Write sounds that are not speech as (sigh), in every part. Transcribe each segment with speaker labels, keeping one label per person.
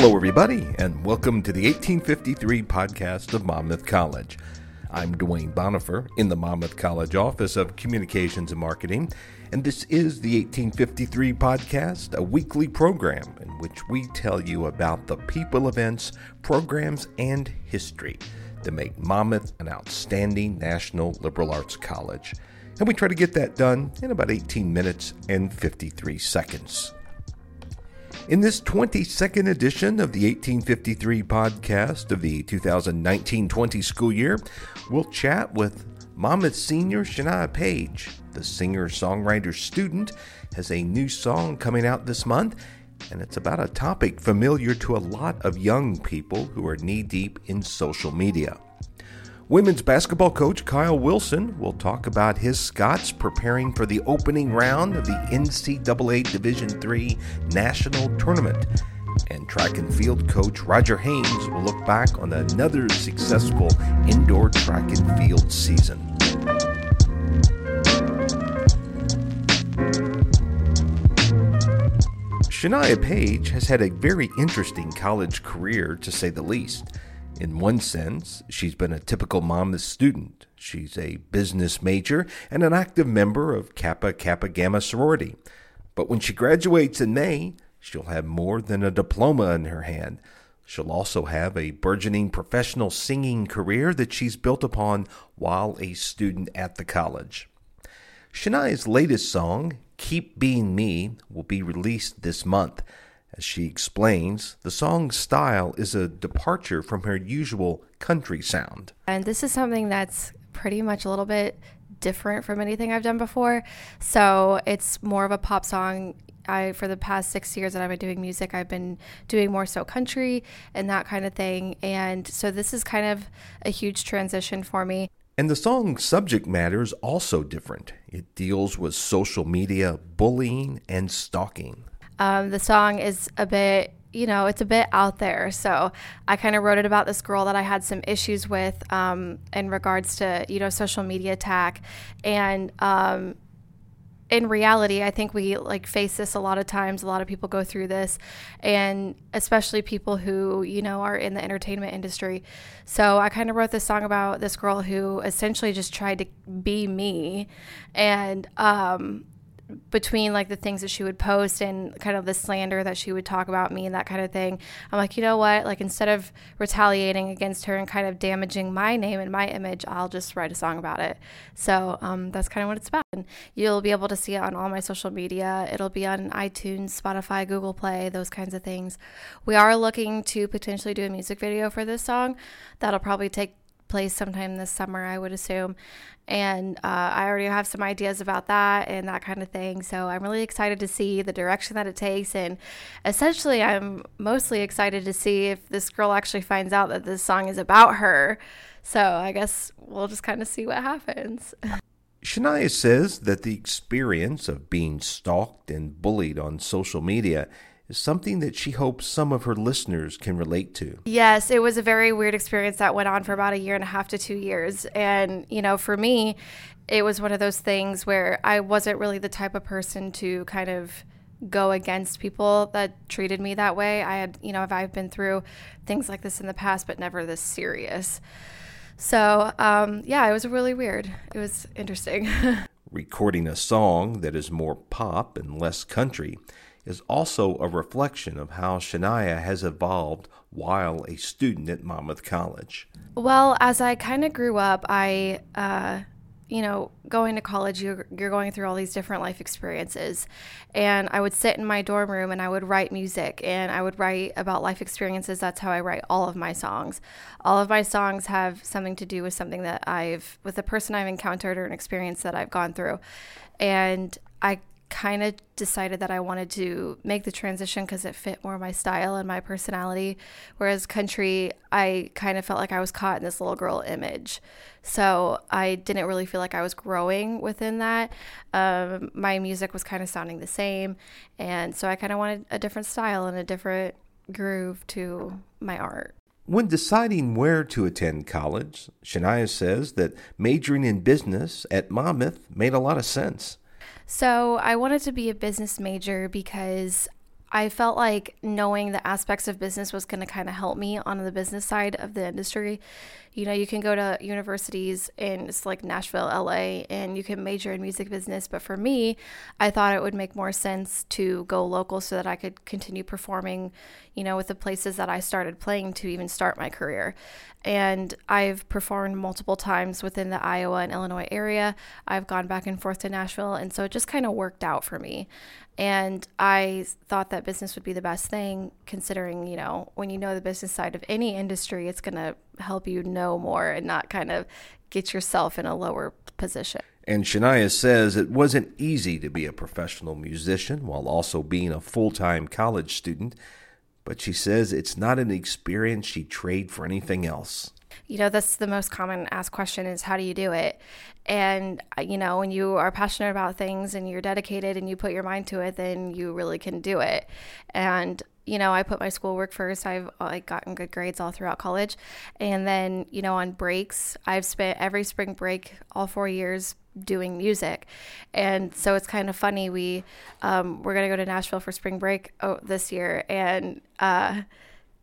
Speaker 1: Hello, everybody, and welcome to the 1853 podcast of Monmouth College. I'm Dwayne Bonifer in the Monmouth College Office of Communications and Marketing, and this is the 1853 podcast, a weekly program in which we tell you about the people, events, programs, and history that make Monmouth an outstanding national liberal arts college. And we try to get that done in about 18 minutes and 53 seconds. In this 22nd edition of the 1853 podcast of the 2019 20 school year, we'll chat with Monmouth senior Shania Paige. The singer songwriter student has a new song coming out this month, and it's about a topic familiar to a lot of young people who are knee deep in social media. Women's basketball coach Kyle Wilson will talk about his Scots preparing for the opening round of the NCAA Division III National Tournament. And track and field coach Roger Haynes will look back on another successful indoor track and field season. Shania Paige has had a very interesting college career, to say the least. In one sense, she's been a typical Monmouth student. She's a business major and an active member of Kappa Kappa Gamma sorority. But when she graduates in May, she'll have more than a diploma in her hand. She'll also have a burgeoning professional singing career that she's built upon while a student at the college. Shania's latest song, Keep Being Me, will be released this month. As she explains, the song's style is a departure from her usual country sound.
Speaker 2: And this is something that's pretty much a little bit different from anything I've done before. So it's more of a pop song. I for the past six years that I've been doing music, I've been doing more so country and that kind of thing. And so this is kind of a huge transition for me.
Speaker 1: And the song's subject matter is also different. It deals with social media, bullying, and stalking.
Speaker 2: Um, the song is a bit, you know, it's a bit out there. So I kind of wrote it about this girl that I had some issues with um, in regards to, you know, social media attack. And um, in reality, I think we like face this a lot of times. A lot of people go through this, and especially people who, you know, are in the entertainment industry. So I kind of wrote this song about this girl who essentially just tried to be me. And, um, between like the things that she would post and kind of the slander that she would talk about me and that kind of thing, I'm like, you know what? Like instead of retaliating against her and kind of damaging my name and my image, I'll just write a song about it. So um, that's kind of what it's about. And you'll be able to see it on all my social media. It'll be on iTunes, Spotify, Google Play, those kinds of things. We are looking to potentially do a music video for this song. That'll probably take place sometime this summer, I would assume. And uh, I already have some ideas about that and that kind of thing. So I'm really excited to see the direction that it takes. And essentially, I'm mostly excited to see if this girl actually finds out that this song is about her. So I guess we'll just kind of see what happens.
Speaker 1: Shania says that the experience of being stalked and bullied on social media is something that she hopes some of her listeners can relate to.
Speaker 2: Yes, it was a very weird experience that went on for about a year and a half to two years. And, you know, for me, it was one of those things where I wasn't really the type of person to kind of go against people that treated me that way. I had, you know, if I've been through things like this in the past, but never this serious. So, um, yeah, it was really weird. It was interesting. (laughs)
Speaker 1: Recording a song that is more pop and less country is also a reflection of how Shania has evolved while a student at Monmouth College.
Speaker 2: Well, as I kind of grew up, I, uh, you know, going to college, you're, you're going through all these different life experiences. And I would sit in my dorm room and I would write music and I would write about life experiences. That's how I write all of my songs. All of my songs have something to do with something that I've, with a person I've encountered or an experience that I've gone through. And I kind of decided that I wanted to make the transition because it fit more my style and my personality. Whereas country, I kind of felt like I was caught in this little girl image. So I didn't really feel like I was growing within that. Um, my music was kind of sounding the same. And so I kind of wanted a different style and a different groove to my art.
Speaker 1: When deciding where to attend college, Shania says that majoring in business at Monmouth made a lot of sense.
Speaker 2: So I wanted to be a business major because I felt like knowing the aspects of business was going to kind of help me on the business side of the industry. You know, you can go to universities in it's like Nashville, LA, and you can major in music business. But for me, I thought it would make more sense to go local so that I could continue performing, you know, with the places that I started playing to even start my career. And I've performed multiple times within the Iowa and Illinois area. I've gone back and forth to Nashville. And so it just kind of worked out for me. And I thought that business would be the best thing, considering, you know, when you know the business side of any industry, it's going to help you know more and not kind of get yourself in a lower position.
Speaker 1: And Shania says it wasn't easy to be a professional musician while also being a full time college student, but she says it's not an experience she'd trade for anything else
Speaker 2: you know that's the most common asked question is how do you do it? And uh, you know when you are passionate about things and you're dedicated and you put your mind to it then you really can do it. And you know i put my schoolwork first. I've like gotten good grades all throughout college. And then you know on breaks i've spent every spring break all four years doing music. And so it's kind of funny. We um, we're going to go to nashville for spring break oh, this year. And uh,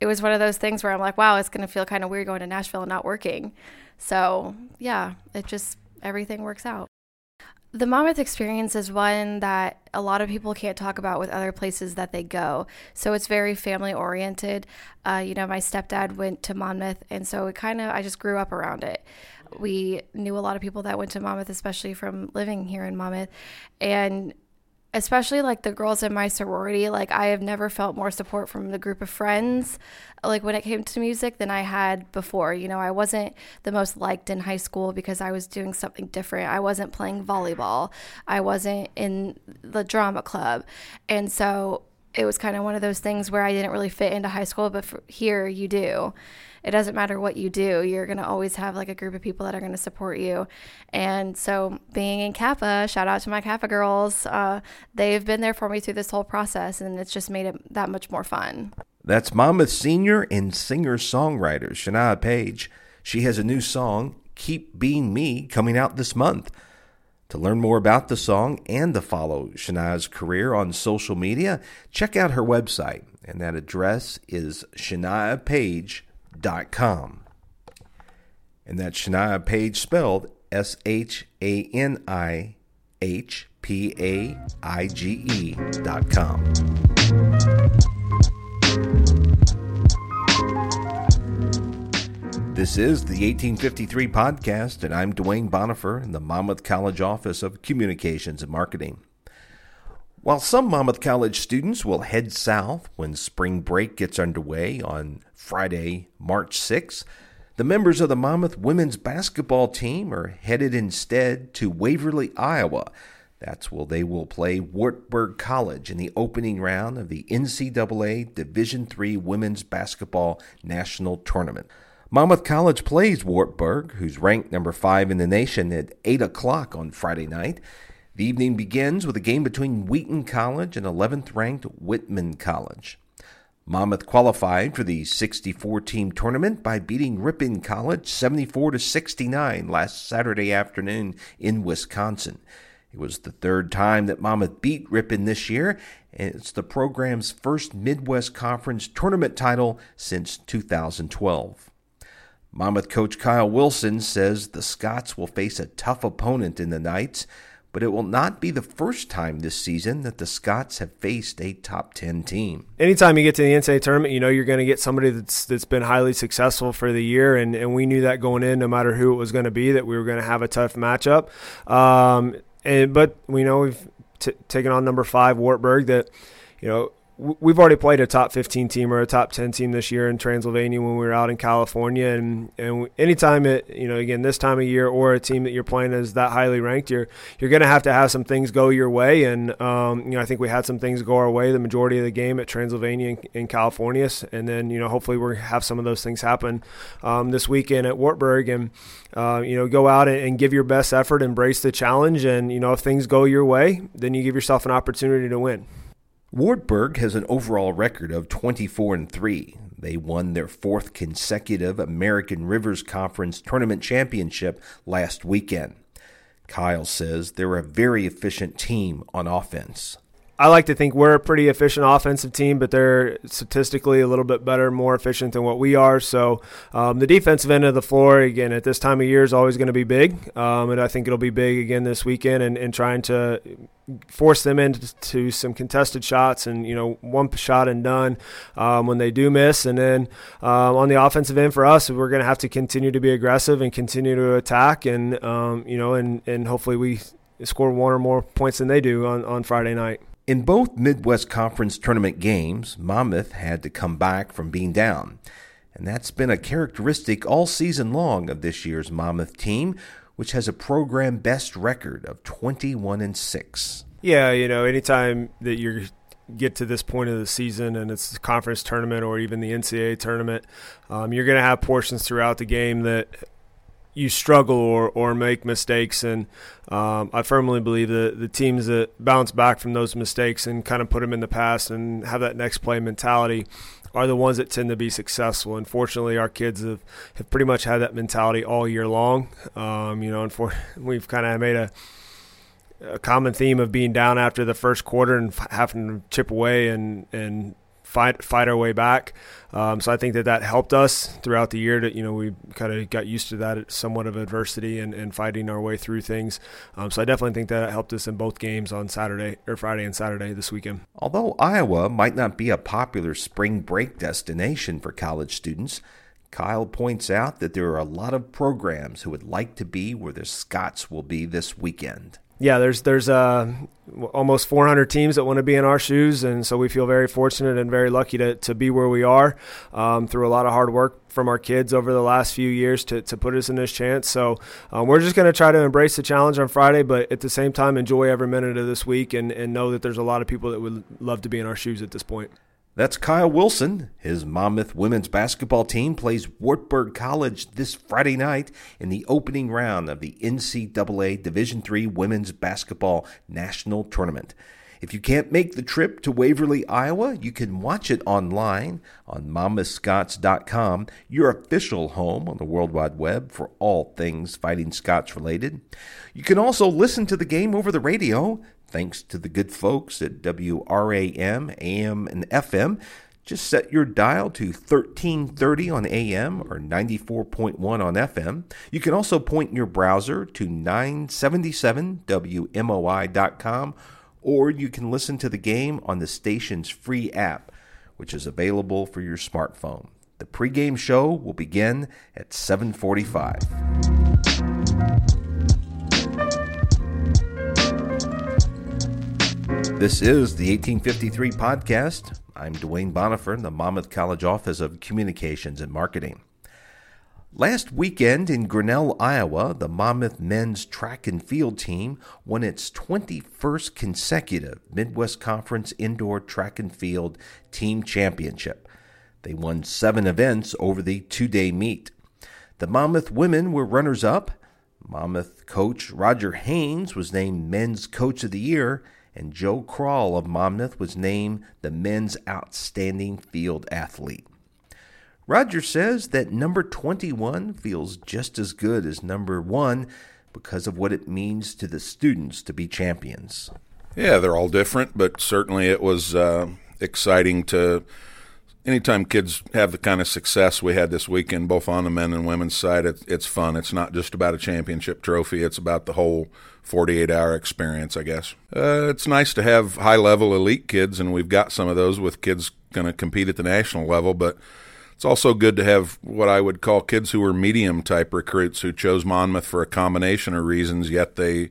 Speaker 2: it was one of those things where I'm like, wow, it's going to feel kind of weird going to Nashville and not working. So, yeah, it just, everything works out. The Monmouth experience is one that a lot of people can't talk about with other places that they go. So it's very family oriented. Uh, you know, my stepdad went to Monmouth, and so it kind of, I just grew up around it. We knew a lot of people that went to Monmouth, especially from living here in Monmouth. And especially like the girls in my sorority like i have never felt more support from the group of friends like when it came to music than i had before. You know i wasn't the most liked in high school because i was doing something different. I wasn't playing volleyball. I wasn't in the drama club. And so it was kind of one of those things where i didn't really fit into high school but here you do it doesn't matter what you do, you're going to always have like a group of people that are going to support you. And so being in Kappa, shout out to my Kappa girls, uh, they've been there for me through this whole process and it's just made it that much more fun.
Speaker 1: That's Monmouth senior and singer songwriter Shania Paige. She has a new song, Keep Being Me, coming out this month. To learn more about the song and to follow Shania's career on social media, check out her website, and that address is shaniapaige.com com, And that's Shania Paige spelled S H A N I H P A I G E dot com. This is the 1853 podcast, and I'm Dwayne Bonifer in the Monmouth College Office of Communications and Marketing. While some Monmouth College students will head south when spring break gets underway on Friday, March 6th, the members of the Monmouth women's basketball team are headed instead to Waverly, Iowa. That's where they will play Wartburg College in the opening round of the NCAA Division III Women's Basketball National Tournament. Monmouth College plays Wartburg, who's ranked number five in the nation, at 8 o'clock on Friday night. The evening begins with a game between Wheaton College and 11th ranked Whitman College. Monmouth qualified for the 64 team tournament by beating Ripon College 74 to 69 last Saturday afternoon in Wisconsin. It was the third time that Monmouth beat Ripon this year, and it's the program's first Midwest Conference tournament title since 2012. Monmouth coach Kyle Wilson says the Scots will face a tough opponent in the Knights but it will not be the first time this season that the Scots have faced a top 10 team.
Speaker 3: Anytime you get to the NCAA tournament, you know you're going to get somebody that's that's been highly successful for the year, and, and we knew that going in, no matter who it was going to be, that we were going to have a tough matchup. Um, and, but we know we've t- taken on number five, Wartburg, that, you know, we've already played a top 15 team or a top 10 team this year in Transylvania when we were out in California. And, and anytime it, you know, again, this time of year or a team that you're playing is that highly ranked, you're, you're going to have to have some things go your way. And, um, you know, I think we had some things go our way the majority of the game at Transylvania in, in California. And then, you know, hopefully we'll have some of those things happen um, this weekend at Wartburg and, uh, you know, go out and, and give your best effort, embrace the challenge. And, you know, if things go your way, then you give yourself an opportunity to win.
Speaker 1: Wartburg has an overall record of 24 and 3. They won their fourth consecutive American Rivers Conference tournament championship last weekend. Kyle says they're a very efficient team on offense.
Speaker 3: I like to think we're a pretty efficient offensive team, but they're statistically a little bit better, more efficient than what we are. So um, the defensive end of the floor, again, at this time of year is always going to be big, um, and I think it'll be big again this weekend, and, and trying to force them into some contested shots and you know one shot and done um, when they do miss and then um, on the offensive end for us we're going to have to continue to be aggressive and continue to attack and um, you know and, and hopefully we score one or more points than they do on, on Friday night.
Speaker 1: In both Midwest Conference tournament games, Monmouth had to come back from being down. And that's been a characteristic all season long of this year's Monmouth team, which has a program best record of 21 and 6.
Speaker 3: Yeah, you know, anytime that you get to this point of the season and it's the conference tournament or even the NCAA tournament, um, you're going to have portions throughout the game that you struggle or, or make mistakes. And um, I firmly believe that the teams that bounce back from those mistakes and kind of put them in the past and have that next play mentality are the ones that tend to be successful. Unfortunately, our kids have, have pretty much had that mentality all year long. Um, you know, (laughs) we've kind of made a a common theme of being down after the first quarter and having to chip away and and fight fight our way back. Um, so I think that that helped us throughout the year. That you know we kind of got used to that somewhat of adversity and, and fighting our way through things. Um, so I definitely think that helped us in both games on Saturday or Friday and Saturday this weekend.
Speaker 1: Although Iowa might not be a popular spring break destination for college students. Kyle points out that there are a lot of programs who would like to be where the Scots will be this weekend
Speaker 3: yeah, there's there's uh, almost 400 teams that want to be in our shoes, and so we feel very fortunate and very lucky to, to be where we are um, through a lot of hard work from our kids over the last few years to, to put us in this chance. So um, we're just going to try to embrace the challenge on Friday, but at the same time enjoy every minute of this week and, and know that there's a lot of people that would love to be in our shoes at this point.
Speaker 1: That's Kyle Wilson. His Monmouth women's basketball team plays Wartburg College this Friday night in the opening round of the NCAA Division III Women's Basketball National Tournament. If you can't make the trip to Waverly, Iowa, you can watch it online on monmouthscots.com, your official home on the World Wide Web for all things Fighting Scots related. You can also listen to the game over the radio Thanks to the good folks at WRAM, AM, and FM. Just set your dial to 1330 on AM or 94.1 on FM. You can also point your browser to 977WMOI.com or you can listen to the game on the station's free app, which is available for your smartphone. The pregame show will begin at 745. This is the 1853 podcast. I'm Dwayne Bonifer, the Monmouth College Office of Communications and Marketing. Last weekend in Grinnell, Iowa, the Monmouth men's track and field team won its 21st consecutive Midwest Conference Indoor Track and Field Team Championship. They won seven events over the two day meet. The Monmouth women were runners up. Monmouth coach Roger Haynes was named Men's Coach of the Year, and Joe Crawl of Monmouth was named the men's outstanding field athlete. Roger says that number 21 feels just as good as number 1 because of what it means to the students to be champions.
Speaker 4: Yeah, they're all different, but certainly it was uh, exciting to anytime kids have the kind of success we had this weekend, both on the men and women's side, it, it's fun. It's not just about a championship trophy; it's about the whole 48 hour experience, I guess. Uh, it's nice to have high level elite kids, and we've got some of those with kids going to compete at the national level, but. It's also good to have what I would call kids who are medium type recruits who chose Monmouth for a combination of reasons, yet they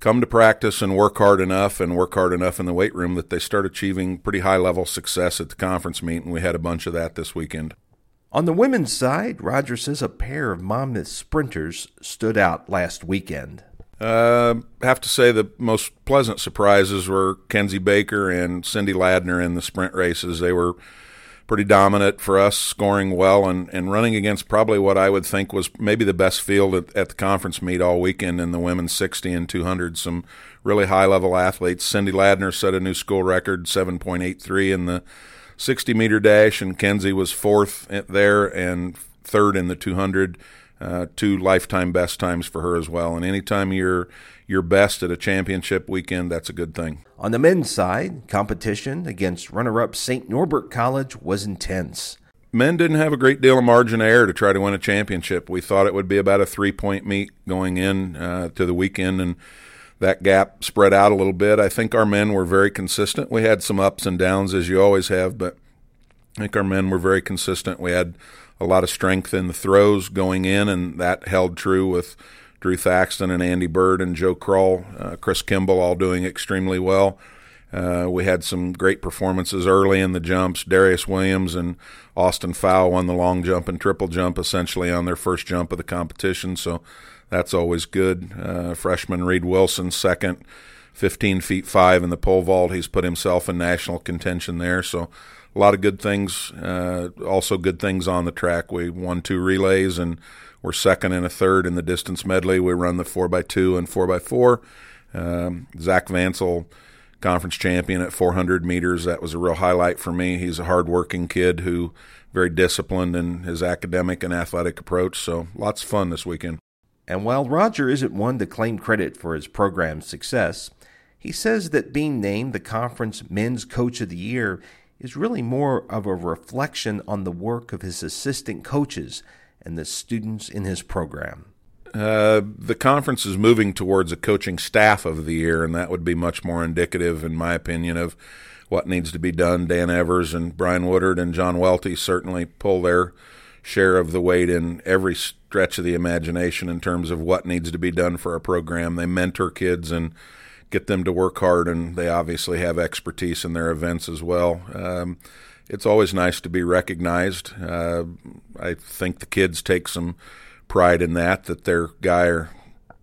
Speaker 4: come to practice and work hard enough and work hard enough in the weight room that they start achieving pretty high level success at the conference meet, and we had a bunch of that this weekend.
Speaker 1: On the women's side, Roger says a pair of Monmouth sprinters stood out last weekend.
Speaker 4: Uh, have to say the most pleasant surprises were Kenzie Baker and Cindy Ladner in the sprint races. They were pretty dominant for us, scoring well and, and running against probably what I would think was maybe the best field at, at the conference meet all weekend in the women's 60 and 200. Some really high level athletes. Cindy Ladner set a new school record, 7.83 in the 60 meter dash, and Kenzie was fourth there and third in the 200. uh, two lifetime best times for her as well. And anytime you're your best at a championship weekend, that's a good thing.
Speaker 1: On the men's side, competition against runner-up St. Norbert College was intense.
Speaker 4: Men didn't have a great deal of margin of error to try to win a championship. We thought it would be about a three-point meet going in uh, to the weekend, and that gap spread out a little bit. I think our men were very consistent. We had some ups and downs, as you always have, but I think our men were very consistent. We had a lot of strength in the throws going in, and that held true with Drew Thaxton and Andy Bird and Joe Kroll, uh, Chris Kimball all doing extremely well. Uh, we had some great performances early in the jumps. Darius Williams and Austin Fowl won the long jump and triple jump essentially on their first jump of the competition, so that's always good. Uh, freshman Reed Wilson, second, 15 feet 5 in the pole vault. He's put himself in national contention there, so a lot of good things. Uh, also, good things on the track. We won two relays and we're second and a third in the distance medley. We run the 4x2 and 4x4. Um, Zach Vansel, conference champion at 400 meters. That was a real highlight for me. He's a hardworking kid who very disciplined in his academic and athletic approach. So lots of fun this weekend.
Speaker 1: And while Roger isn't one to claim credit for his program's success, he says that being named the conference men's coach of the year is really more of a reflection on the work of his assistant coaches and the students in his program?
Speaker 4: Uh, the conference is moving towards a coaching staff of the year, and that would be much more indicative, in my opinion, of what needs to be done. Dan Evers and Brian Woodard and John Welty certainly pull their share of the weight in every stretch of the imagination in terms of what needs to be done for a program. They mentor kids and get them to work hard, and they obviously have expertise in their events as well. Um, it's always nice to be recognized. Uh, I think the kids take some pride in that that their guy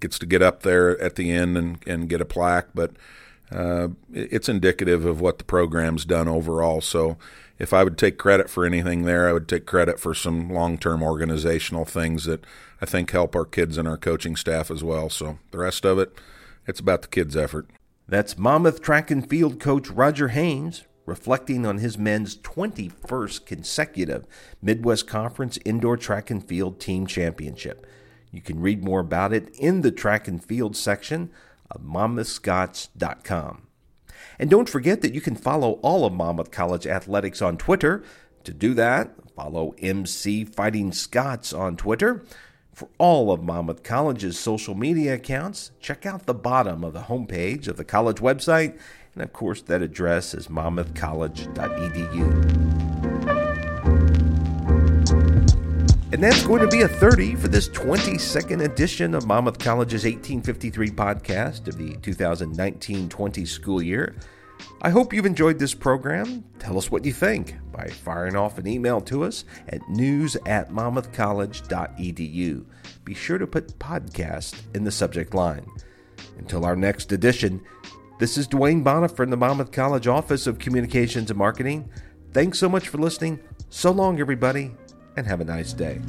Speaker 4: gets to get up there at the end and, and get a plaque, but uh, it's indicative of what the program's done overall. So if I would take credit for anything there, I would take credit for some long term organizational things that I think help our kids and our coaching staff as well. So the rest of it, it's about the kids' effort.
Speaker 1: That's Monmouth track and field coach Roger Haynes reflecting on his men's 21st consecutive Midwest Conference Indoor Track and Field Team Championship. You can read more about it in the track and field section of monmouthscots.com. And don't forget that you can follow all of Monmouth College athletics on Twitter. To do that, follow MC Fighting Scots on Twitter. For all of Monmouth College's social media accounts, check out the bottom of the homepage of the college website and of course, that address is monmouthcollege.edu. And that's going to be a 30 for this 22nd edition of Monmouth College's 1853 podcast of the 2019 20 school year. I hope you've enjoyed this program. Tell us what you think by firing off an email to us at news at monmouthcollege.edu. Be sure to put podcast in the subject line. Until our next edition, this is Dwayne Bonner from the Monmouth College Office of Communications and Marketing. Thanks so much for listening. So long, everybody, and have a nice day.